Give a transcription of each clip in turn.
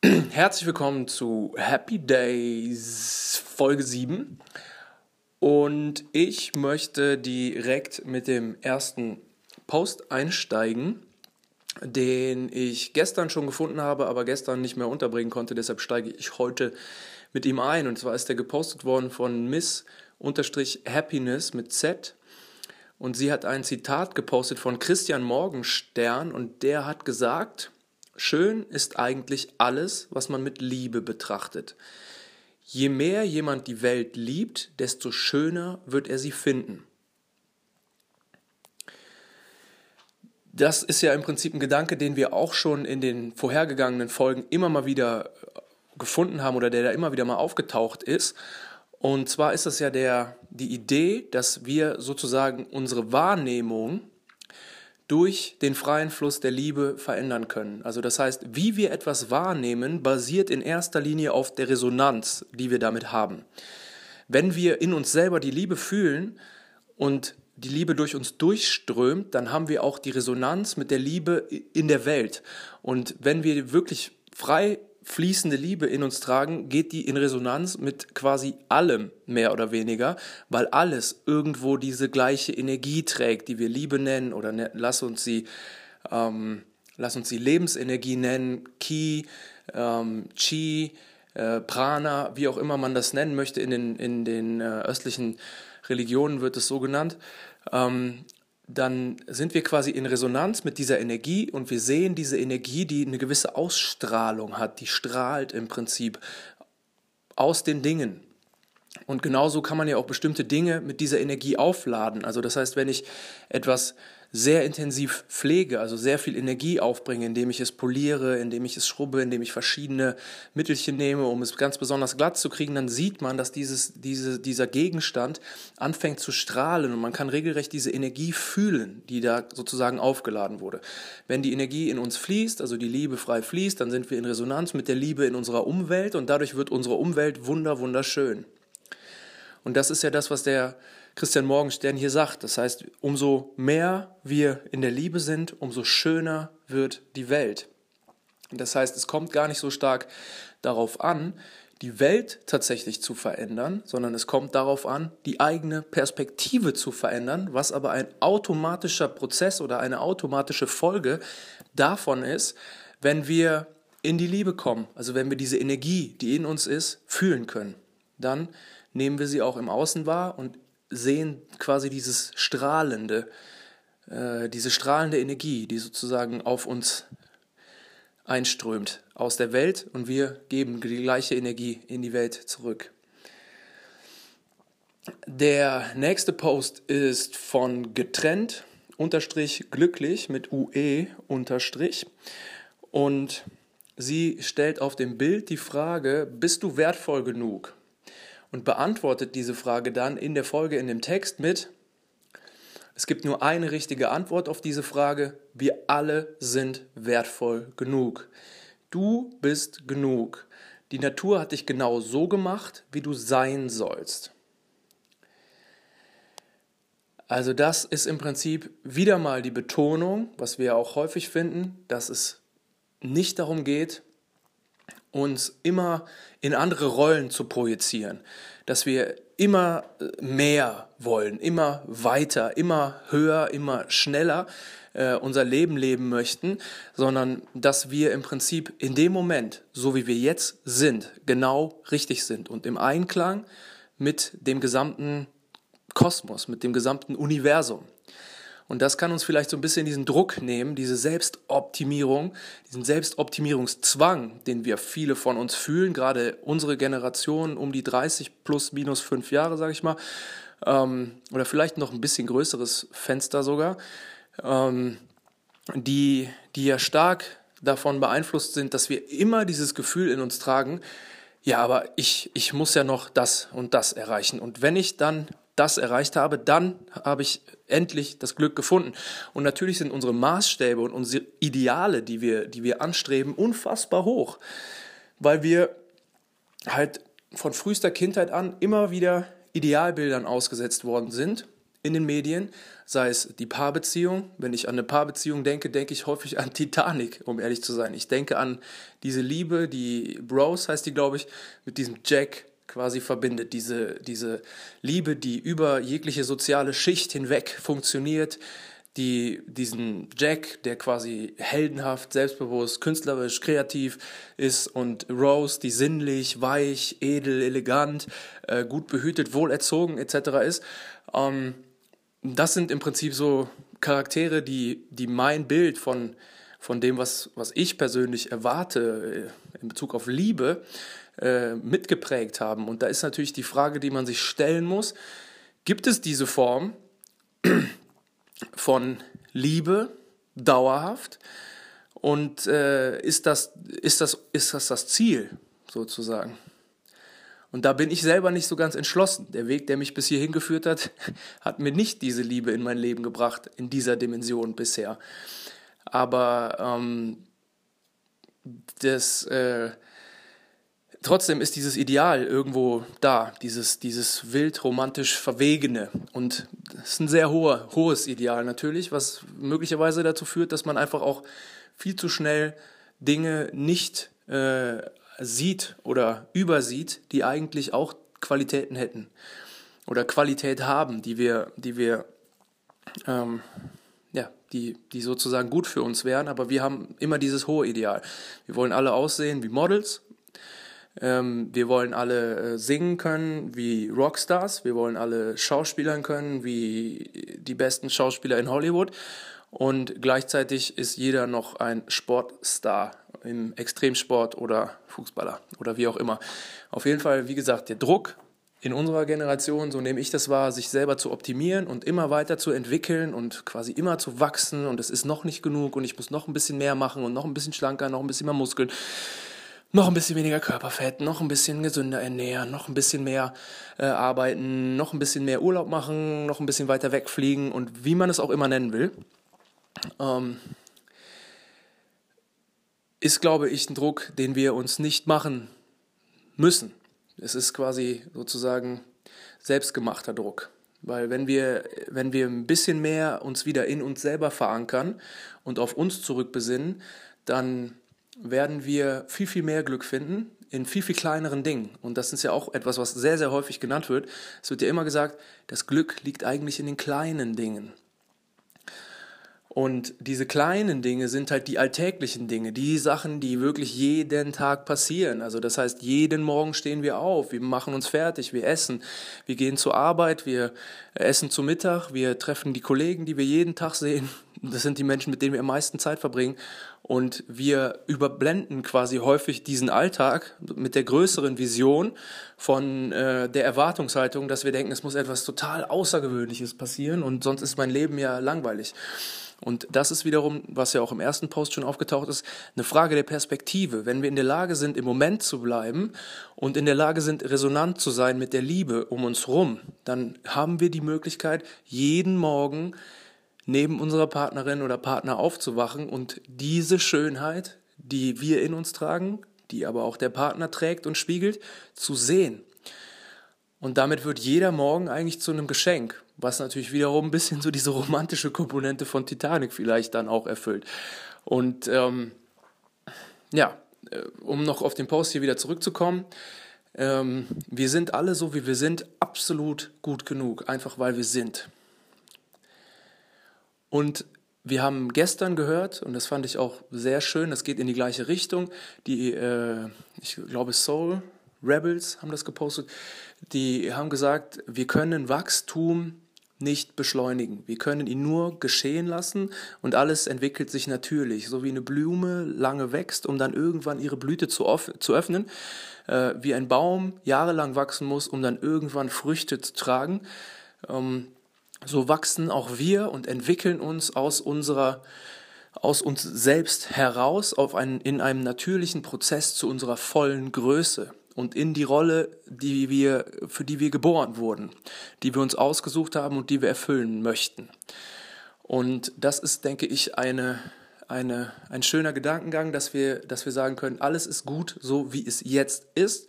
Herzlich willkommen zu Happy Days Folge 7. Und ich möchte direkt mit dem ersten Post einsteigen, den ich gestern schon gefunden habe, aber gestern nicht mehr unterbringen konnte. Deshalb steige ich heute mit ihm ein. Und zwar ist der gepostet worden von Miss-Happiness mit Z. Und sie hat ein Zitat gepostet von Christian Morgenstern und der hat gesagt, Schön ist eigentlich alles, was man mit Liebe betrachtet. Je mehr jemand die Welt liebt, desto schöner wird er sie finden. Das ist ja im Prinzip ein Gedanke, den wir auch schon in den vorhergegangenen Folgen immer mal wieder gefunden haben oder der da immer wieder mal aufgetaucht ist. Und zwar ist das ja der, die Idee, dass wir sozusagen unsere Wahrnehmung durch den freien Fluss der Liebe verändern können. Also das heißt, wie wir etwas wahrnehmen, basiert in erster Linie auf der Resonanz, die wir damit haben. Wenn wir in uns selber die Liebe fühlen und die Liebe durch uns durchströmt, dann haben wir auch die Resonanz mit der Liebe in der Welt. Und wenn wir wirklich frei fließende Liebe in uns tragen, geht die in Resonanz mit quasi allem mehr oder weniger, weil alles irgendwo diese gleiche Energie trägt, die wir Liebe nennen oder ne, lass uns sie ähm, lass uns sie Lebensenergie nennen, Ki, ähm, Chi, äh, Prana, wie auch immer man das nennen möchte. In den in den äh, östlichen Religionen wird es so genannt. Ähm, dann sind wir quasi in Resonanz mit dieser Energie und wir sehen diese Energie, die eine gewisse Ausstrahlung hat, die strahlt im Prinzip aus den Dingen. Und genauso kann man ja auch bestimmte Dinge mit dieser Energie aufladen. Also das heißt, wenn ich etwas sehr intensiv pflege, also sehr viel Energie aufbringe, indem ich es poliere, indem ich es schrubbe, indem ich verschiedene Mittelchen nehme, um es ganz besonders glatt zu kriegen, dann sieht man, dass dieses, diese, dieser Gegenstand anfängt zu strahlen und man kann regelrecht diese Energie fühlen, die da sozusagen aufgeladen wurde. Wenn die Energie in uns fließt, also die Liebe frei fließt, dann sind wir in Resonanz mit der Liebe in unserer Umwelt und dadurch wird unsere Umwelt wunder, wunderschön. Und das ist ja das, was der Christian Morgenstern hier sagt. Das heißt, umso mehr wir in der Liebe sind, umso schöner wird die Welt. Das heißt, es kommt gar nicht so stark darauf an, die Welt tatsächlich zu verändern, sondern es kommt darauf an, die eigene Perspektive zu verändern, was aber ein automatischer Prozess oder eine automatische Folge davon ist, wenn wir in die Liebe kommen, also wenn wir diese Energie, die in uns ist, fühlen können. Dann nehmen wir sie auch im Außen wahr und sehen quasi dieses strahlende, äh, diese strahlende Energie, die sozusagen auf uns einströmt aus der Welt und wir geben die gleiche Energie in die Welt zurück. Der nächste Post ist von getrennt unterstrich glücklich mit UE unterstrich und sie stellt auf dem Bild die Frage, bist du wertvoll genug? Und beantwortet diese Frage dann in der Folge in dem Text mit, es gibt nur eine richtige Antwort auf diese Frage, wir alle sind wertvoll genug. Du bist genug. Die Natur hat dich genau so gemacht, wie du sein sollst. Also das ist im Prinzip wieder mal die Betonung, was wir auch häufig finden, dass es nicht darum geht, uns immer in andere Rollen zu projizieren, dass wir immer äh, mehr wollen, immer weiter, immer höher, immer schneller äh, unser Leben leben möchten, sondern dass wir im Prinzip in dem Moment, so wie wir jetzt sind, genau richtig sind und im Einklang mit dem gesamten Kosmos, mit dem gesamten Universum. Und das kann uns vielleicht so ein bisschen diesen Druck nehmen, diese Selbstoptimierung, diesen Selbstoptimierungszwang, den wir viele von uns fühlen, gerade unsere Generation um die 30 plus minus fünf Jahre, sage ich mal, ähm, oder vielleicht noch ein bisschen größeres Fenster sogar, ähm, die, die ja stark davon beeinflusst sind, dass wir immer dieses Gefühl in uns tragen, ja, aber ich, ich muss ja noch das und das erreichen. Und wenn ich dann das erreicht habe, dann habe ich endlich das Glück gefunden. Und natürlich sind unsere Maßstäbe und unsere Ideale, die wir, die wir anstreben, unfassbar hoch, weil wir halt von frühester Kindheit an immer wieder Idealbildern ausgesetzt worden sind, in den Medien, sei es die Paarbeziehung. Wenn ich an eine Paarbeziehung denke, denke ich häufig an Titanic, um ehrlich zu sein. Ich denke an diese Liebe, die Bros heißt die, glaube ich, mit diesem Jack quasi verbindet. Diese, diese Liebe, die über jegliche soziale Schicht hinweg funktioniert, die diesen Jack, der quasi heldenhaft, selbstbewusst, künstlerisch, kreativ ist und Rose, die sinnlich, weich, edel, elegant, äh, gut behütet, wohlerzogen etc. ist. Ähm, das sind im Prinzip so Charaktere, die, die mein Bild von, von dem, was, was ich persönlich erwarte äh, in Bezug auf Liebe, äh, mitgeprägt haben. Und da ist natürlich die Frage, die man sich stellen muss, gibt es diese Form von Liebe dauerhaft und äh, ist, das, ist, das, ist das das Ziel sozusagen? Und da bin ich selber nicht so ganz entschlossen. Der Weg, der mich bis hierhin geführt hat, hat mir nicht diese Liebe in mein Leben gebracht, in dieser Dimension bisher. Aber ähm, das, äh, trotzdem ist dieses Ideal irgendwo da, dieses, dieses wild romantisch Verwegene. Und das ist ein sehr hoher, hohes Ideal natürlich, was möglicherweise dazu führt, dass man einfach auch viel zu schnell Dinge nicht äh, sieht oder übersieht, die eigentlich auch Qualitäten hätten oder Qualität haben, die wir, die wir, ähm, ja, die, die sozusagen gut für uns wären, aber wir haben immer dieses hohe Ideal. Wir wollen alle aussehen wie Models, ähm, wir wollen alle äh, singen können wie Rockstars, wir wollen alle Schauspielern können wie die besten Schauspieler in Hollywood. Und gleichzeitig ist jeder noch ein Sportstar im Extremsport oder Fußballer oder wie auch immer. Auf jeden Fall, wie gesagt, der Druck in unserer Generation, so nehme ich das wahr, sich selber zu optimieren und immer weiter zu entwickeln und quasi immer zu wachsen. Und es ist noch nicht genug und ich muss noch ein bisschen mehr machen und noch ein bisschen schlanker, noch ein bisschen mehr Muskeln, noch ein bisschen weniger Körperfett, noch ein bisschen gesünder ernähren, noch ein bisschen mehr äh, arbeiten, noch ein bisschen mehr Urlaub machen, noch ein bisschen weiter wegfliegen und wie man es auch immer nennen will. Ähm, ist, glaube ich, ein Druck, den wir uns nicht machen müssen. Es ist quasi sozusagen selbstgemachter Druck. Weil wenn wir, wenn wir ein bisschen mehr uns wieder in uns selber verankern und auf uns zurückbesinnen, dann werden wir viel, viel mehr Glück finden in viel, viel kleineren Dingen. Und das ist ja auch etwas, was sehr, sehr häufig genannt wird. Es wird ja immer gesagt, das Glück liegt eigentlich in den kleinen Dingen. Und diese kleinen Dinge sind halt die alltäglichen Dinge, die Sachen, die wirklich jeden Tag passieren. Also das heißt, jeden Morgen stehen wir auf, wir machen uns fertig, wir essen, wir gehen zur Arbeit, wir essen zu Mittag, wir treffen die Kollegen, die wir jeden Tag sehen. Das sind die Menschen, mit denen wir am meisten Zeit verbringen. Und wir überblenden quasi häufig diesen Alltag mit der größeren Vision von äh, der Erwartungshaltung, dass wir denken, es muss etwas total Außergewöhnliches passieren und sonst ist mein Leben ja langweilig. Und das ist wiederum, was ja auch im ersten Post schon aufgetaucht ist, eine Frage der Perspektive. Wenn wir in der Lage sind, im Moment zu bleiben und in der Lage sind, resonant zu sein mit der Liebe um uns rum, dann haben wir die Möglichkeit, jeden Morgen neben unserer Partnerin oder Partner aufzuwachen und diese Schönheit, die wir in uns tragen, die aber auch der Partner trägt und spiegelt, zu sehen. Und damit wird jeder Morgen eigentlich zu einem Geschenk was natürlich wiederum ein bisschen so diese romantische Komponente von Titanic vielleicht dann auch erfüllt. Und ähm, ja, äh, um noch auf den Post hier wieder zurückzukommen, ähm, wir sind alle so, wie wir sind, absolut gut genug, einfach weil wir sind. Und wir haben gestern gehört, und das fand ich auch sehr schön, das geht in die gleiche Richtung, die, äh, ich glaube, Soul Rebels haben das gepostet, die haben gesagt, wir können Wachstum nicht beschleunigen. Wir können ihn nur geschehen lassen und alles entwickelt sich natürlich, so wie eine Blume lange wächst, um dann irgendwann ihre Blüte zu, zu öffnen, äh, wie ein Baum jahrelang wachsen muss, um dann irgendwann Früchte zu tragen. Ähm, so wachsen auch wir und entwickeln uns aus unserer aus uns selbst heraus auf einen, in einem natürlichen Prozess zu unserer vollen Größe und in die Rolle, die wir, für die wir geboren wurden, die wir uns ausgesucht haben und die wir erfüllen möchten. Und das ist, denke ich, eine, eine, ein schöner Gedankengang, dass wir, dass wir sagen können, alles ist gut, so wie es jetzt ist.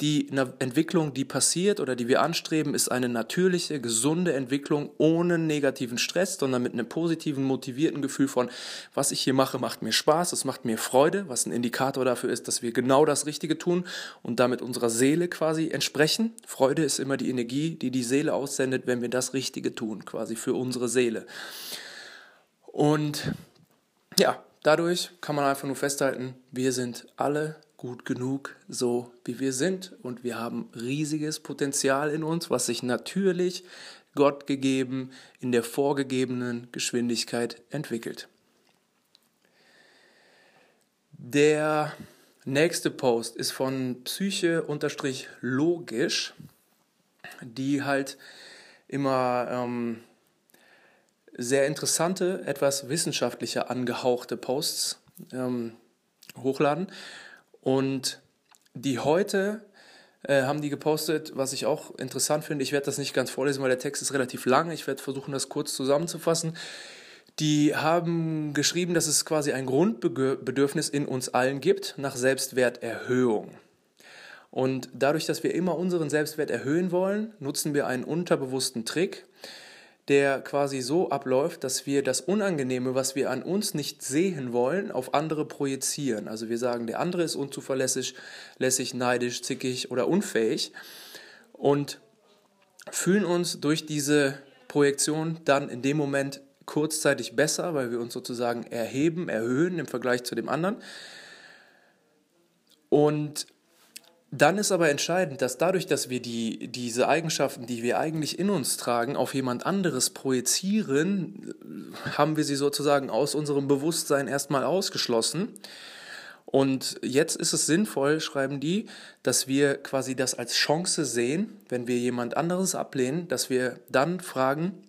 Die Entwicklung, die passiert oder die wir anstreben, ist eine natürliche, gesunde Entwicklung ohne negativen Stress, sondern mit einem positiven, motivierten Gefühl von, was ich hier mache, macht mir Spaß, es macht mir Freude, was ein Indikator dafür ist, dass wir genau das Richtige tun und damit unserer Seele quasi entsprechen. Freude ist immer die Energie, die die Seele aussendet, wenn wir das Richtige tun, quasi für unsere Seele. Und ja, dadurch kann man einfach nur festhalten, wir sind alle gut genug, so wie wir sind. Und wir haben riesiges Potenzial in uns, was sich natürlich Gott gegeben in der vorgegebenen Geschwindigkeit entwickelt. Der nächste Post ist von Psyche-logisch, die halt immer ähm, sehr interessante, etwas wissenschaftlicher angehauchte Posts ähm, hochladen. Und die heute äh, haben die gepostet, was ich auch interessant finde. Ich werde das nicht ganz vorlesen, weil der Text ist relativ lang. Ich werde versuchen, das kurz zusammenzufassen. Die haben geschrieben, dass es quasi ein Grundbedürfnis in uns allen gibt nach Selbstwerterhöhung. Und dadurch, dass wir immer unseren Selbstwert erhöhen wollen, nutzen wir einen unterbewussten Trick, der quasi so abläuft, dass wir das Unangenehme, was wir an uns nicht sehen wollen, auf andere projizieren. Also wir sagen, der andere ist unzuverlässig, lässig, neidisch, zickig oder unfähig und fühlen uns durch diese Projektion dann in dem Moment kurzzeitig besser, weil wir uns sozusagen erheben, erhöhen im Vergleich zu dem anderen. Und dann ist aber entscheidend, dass dadurch, dass wir die, diese Eigenschaften, die wir eigentlich in uns tragen, auf jemand anderes projizieren, haben wir sie sozusagen aus unserem Bewusstsein erstmal ausgeschlossen. Und jetzt ist es sinnvoll, schreiben die, dass wir quasi das als Chance sehen, wenn wir jemand anderes ablehnen, dass wir dann fragen,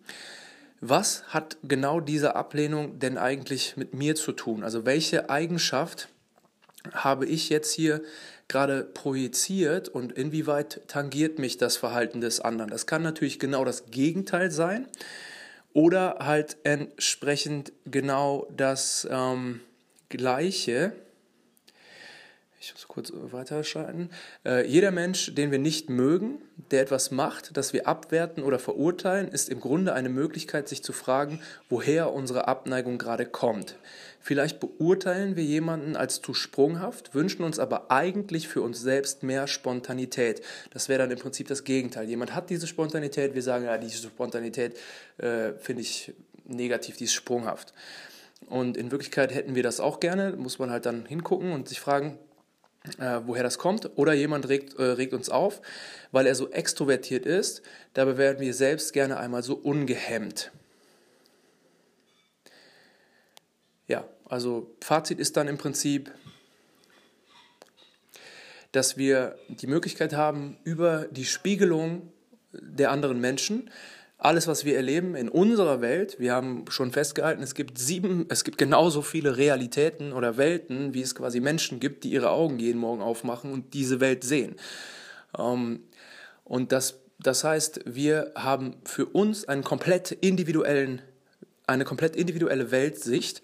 was hat genau diese Ablehnung denn eigentlich mit mir zu tun? Also welche Eigenschaft habe ich jetzt hier gerade projiziert und inwieweit tangiert mich das Verhalten des anderen. Das kann natürlich genau das Gegenteil sein oder halt entsprechend genau das ähm, Gleiche. Ich muss kurz weiterschalten. Äh, jeder Mensch, den wir nicht mögen, der etwas macht, das wir abwerten oder verurteilen, ist im Grunde eine Möglichkeit, sich zu fragen, woher unsere Abneigung gerade kommt. Vielleicht beurteilen wir jemanden als zu sprunghaft, wünschen uns aber eigentlich für uns selbst mehr Spontanität. Das wäre dann im Prinzip das Gegenteil. Jemand hat diese Spontanität, wir sagen, ja, diese Spontanität äh, finde ich negativ, die ist sprunghaft. Und in Wirklichkeit hätten wir das auch gerne, muss man halt dann hingucken und sich fragen, äh, woher das kommt. Oder jemand regt, äh, regt uns auf, weil er so extrovertiert ist. Dabei werden wir selbst gerne einmal so ungehemmt. Ja, also Fazit ist dann im Prinzip, dass wir die Möglichkeit haben, über die Spiegelung der anderen Menschen alles, was wir erleben in unserer Welt, wir haben schon festgehalten, es gibt sieben, es gibt genauso viele Realitäten oder Welten, wie es quasi Menschen gibt, die ihre Augen jeden Morgen aufmachen und diese Welt sehen. Ähm, und das, das heißt, wir haben für uns einen komplett individuellen, eine komplett individuelle Weltsicht,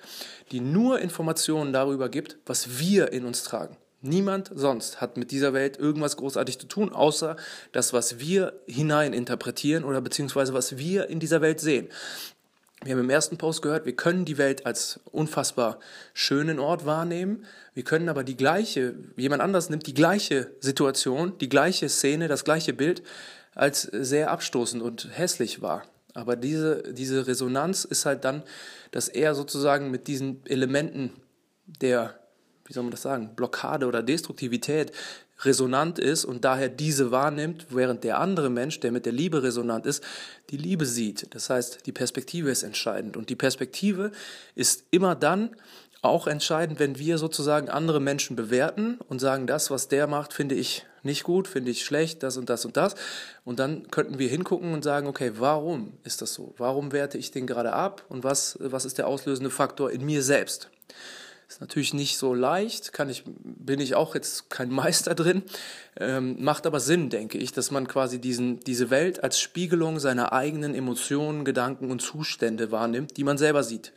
die nur Informationen darüber gibt, was wir in uns tragen. Niemand sonst hat mit dieser Welt irgendwas großartig zu tun, außer das, was wir hineininterpretieren oder beziehungsweise was wir in dieser Welt sehen. Wir haben im ersten Post gehört, wir können die Welt als unfassbar schönen Ort wahrnehmen. Wir können aber die gleiche, jemand anders nimmt die gleiche Situation, die gleiche Szene, das gleiche Bild als sehr abstoßend und hässlich wahr. Aber diese, diese Resonanz ist halt dann, dass er sozusagen mit diesen Elementen der wie soll man das sagen, Blockade oder Destruktivität resonant ist und daher diese wahrnimmt, während der andere Mensch, der mit der Liebe resonant ist, die Liebe sieht. Das heißt, die Perspektive ist entscheidend. Und die Perspektive ist immer dann auch entscheidend, wenn wir sozusagen andere Menschen bewerten und sagen, das, was der macht, finde ich nicht gut, finde ich schlecht, das und das und das. Und dann könnten wir hingucken und sagen, okay, warum ist das so? Warum werte ich den gerade ab? Und was, was ist der auslösende Faktor in mir selbst? Ist natürlich nicht so leicht, kann ich, bin ich auch jetzt kein Meister drin, ähm, macht aber Sinn, denke ich, dass man quasi diesen, diese Welt als Spiegelung seiner eigenen Emotionen, Gedanken und Zustände wahrnimmt, die man selber sieht.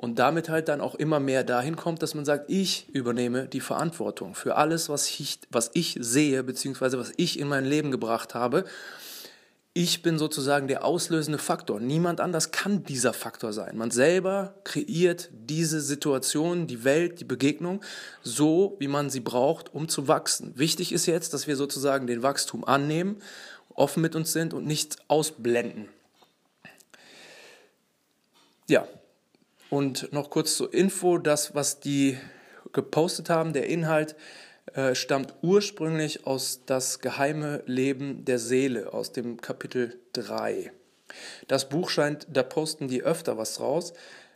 Und damit halt dann auch immer mehr dahin kommt, dass man sagt, ich übernehme die Verantwortung für alles, was ich, was ich sehe, beziehungsweise was ich in mein Leben gebracht habe. Ich bin sozusagen der auslösende Faktor. Niemand anders kann dieser Faktor sein. Man selber kreiert diese Situation, die Welt, die Begegnung so, wie man sie braucht, um zu wachsen. Wichtig ist jetzt, dass wir sozusagen den Wachstum annehmen, offen mit uns sind und nicht ausblenden. Ja, und noch kurz zur Info, das, was die gepostet haben, der Inhalt äh, stammt ursprünglich aus Das geheime Leben der Seele, aus dem Kapitel 3. Das Buch scheint, da posten die öfter was raus,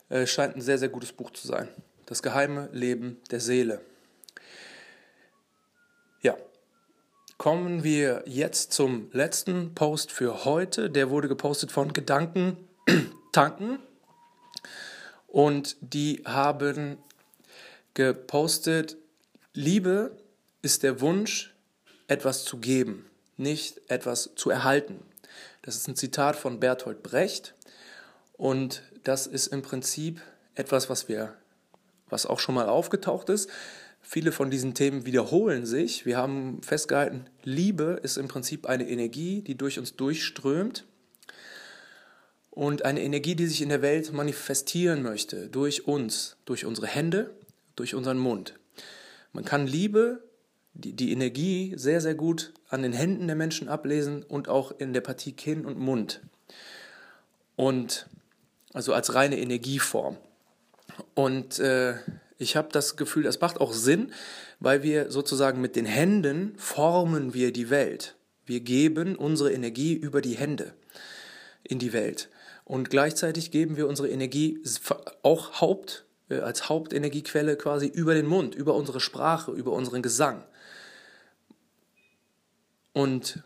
äh, scheint ein sehr, sehr gutes Buch zu sein. Das geheime Leben der Seele. Ja, kommen wir jetzt zum letzten Post für heute. Der wurde gepostet von Gedanken tanken und die haben gepostet, Liebe ist der Wunsch, etwas zu geben, nicht etwas zu erhalten. Das ist ein Zitat von Bertolt Brecht und das ist im Prinzip etwas, was wir, was auch schon mal aufgetaucht ist. Viele von diesen Themen wiederholen sich. Wir haben festgehalten, Liebe ist im Prinzip eine Energie, die durch uns durchströmt und eine Energie, die sich in der Welt manifestieren möchte, durch uns, durch unsere Hände, durch unseren Mund. Man kann Liebe, die, die Energie sehr, sehr gut an den Händen der Menschen ablesen und auch in der Partie Kinn und Mund. Und also als reine Energieform. Und äh, ich habe das Gefühl, das macht auch Sinn, weil wir sozusagen mit den Händen formen wir die Welt. Wir geben unsere Energie über die Hände in die Welt. Und gleichzeitig geben wir unsere Energie auch Haupt, äh, als Hauptenergiequelle quasi über den Mund, über unsere Sprache, über unseren Gesang. Und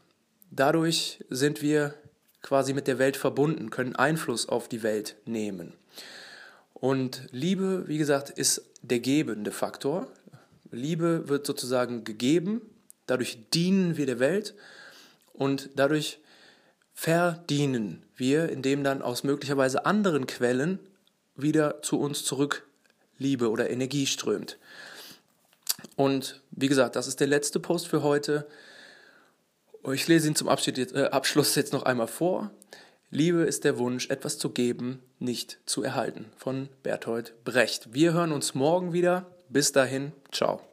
dadurch sind wir quasi mit der Welt verbunden, können Einfluss auf die Welt nehmen. Und Liebe, wie gesagt, ist der gebende Faktor. Liebe wird sozusagen gegeben, dadurch dienen wir der Welt und dadurch verdienen wir, indem dann aus möglicherweise anderen Quellen wieder zu uns zurück Liebe oder Energie strömt. Und wie gesagt, das ist der letzte Post für heute. Ich lese ihn zum äh, Abschluss jetzt noch einmal vor. Liebe ist der Wunsch, etwas zu geben, nicht zu erhalten. Von Berthold Brecht. Wir hören uns morgen wieder. Bis dahin, ciao.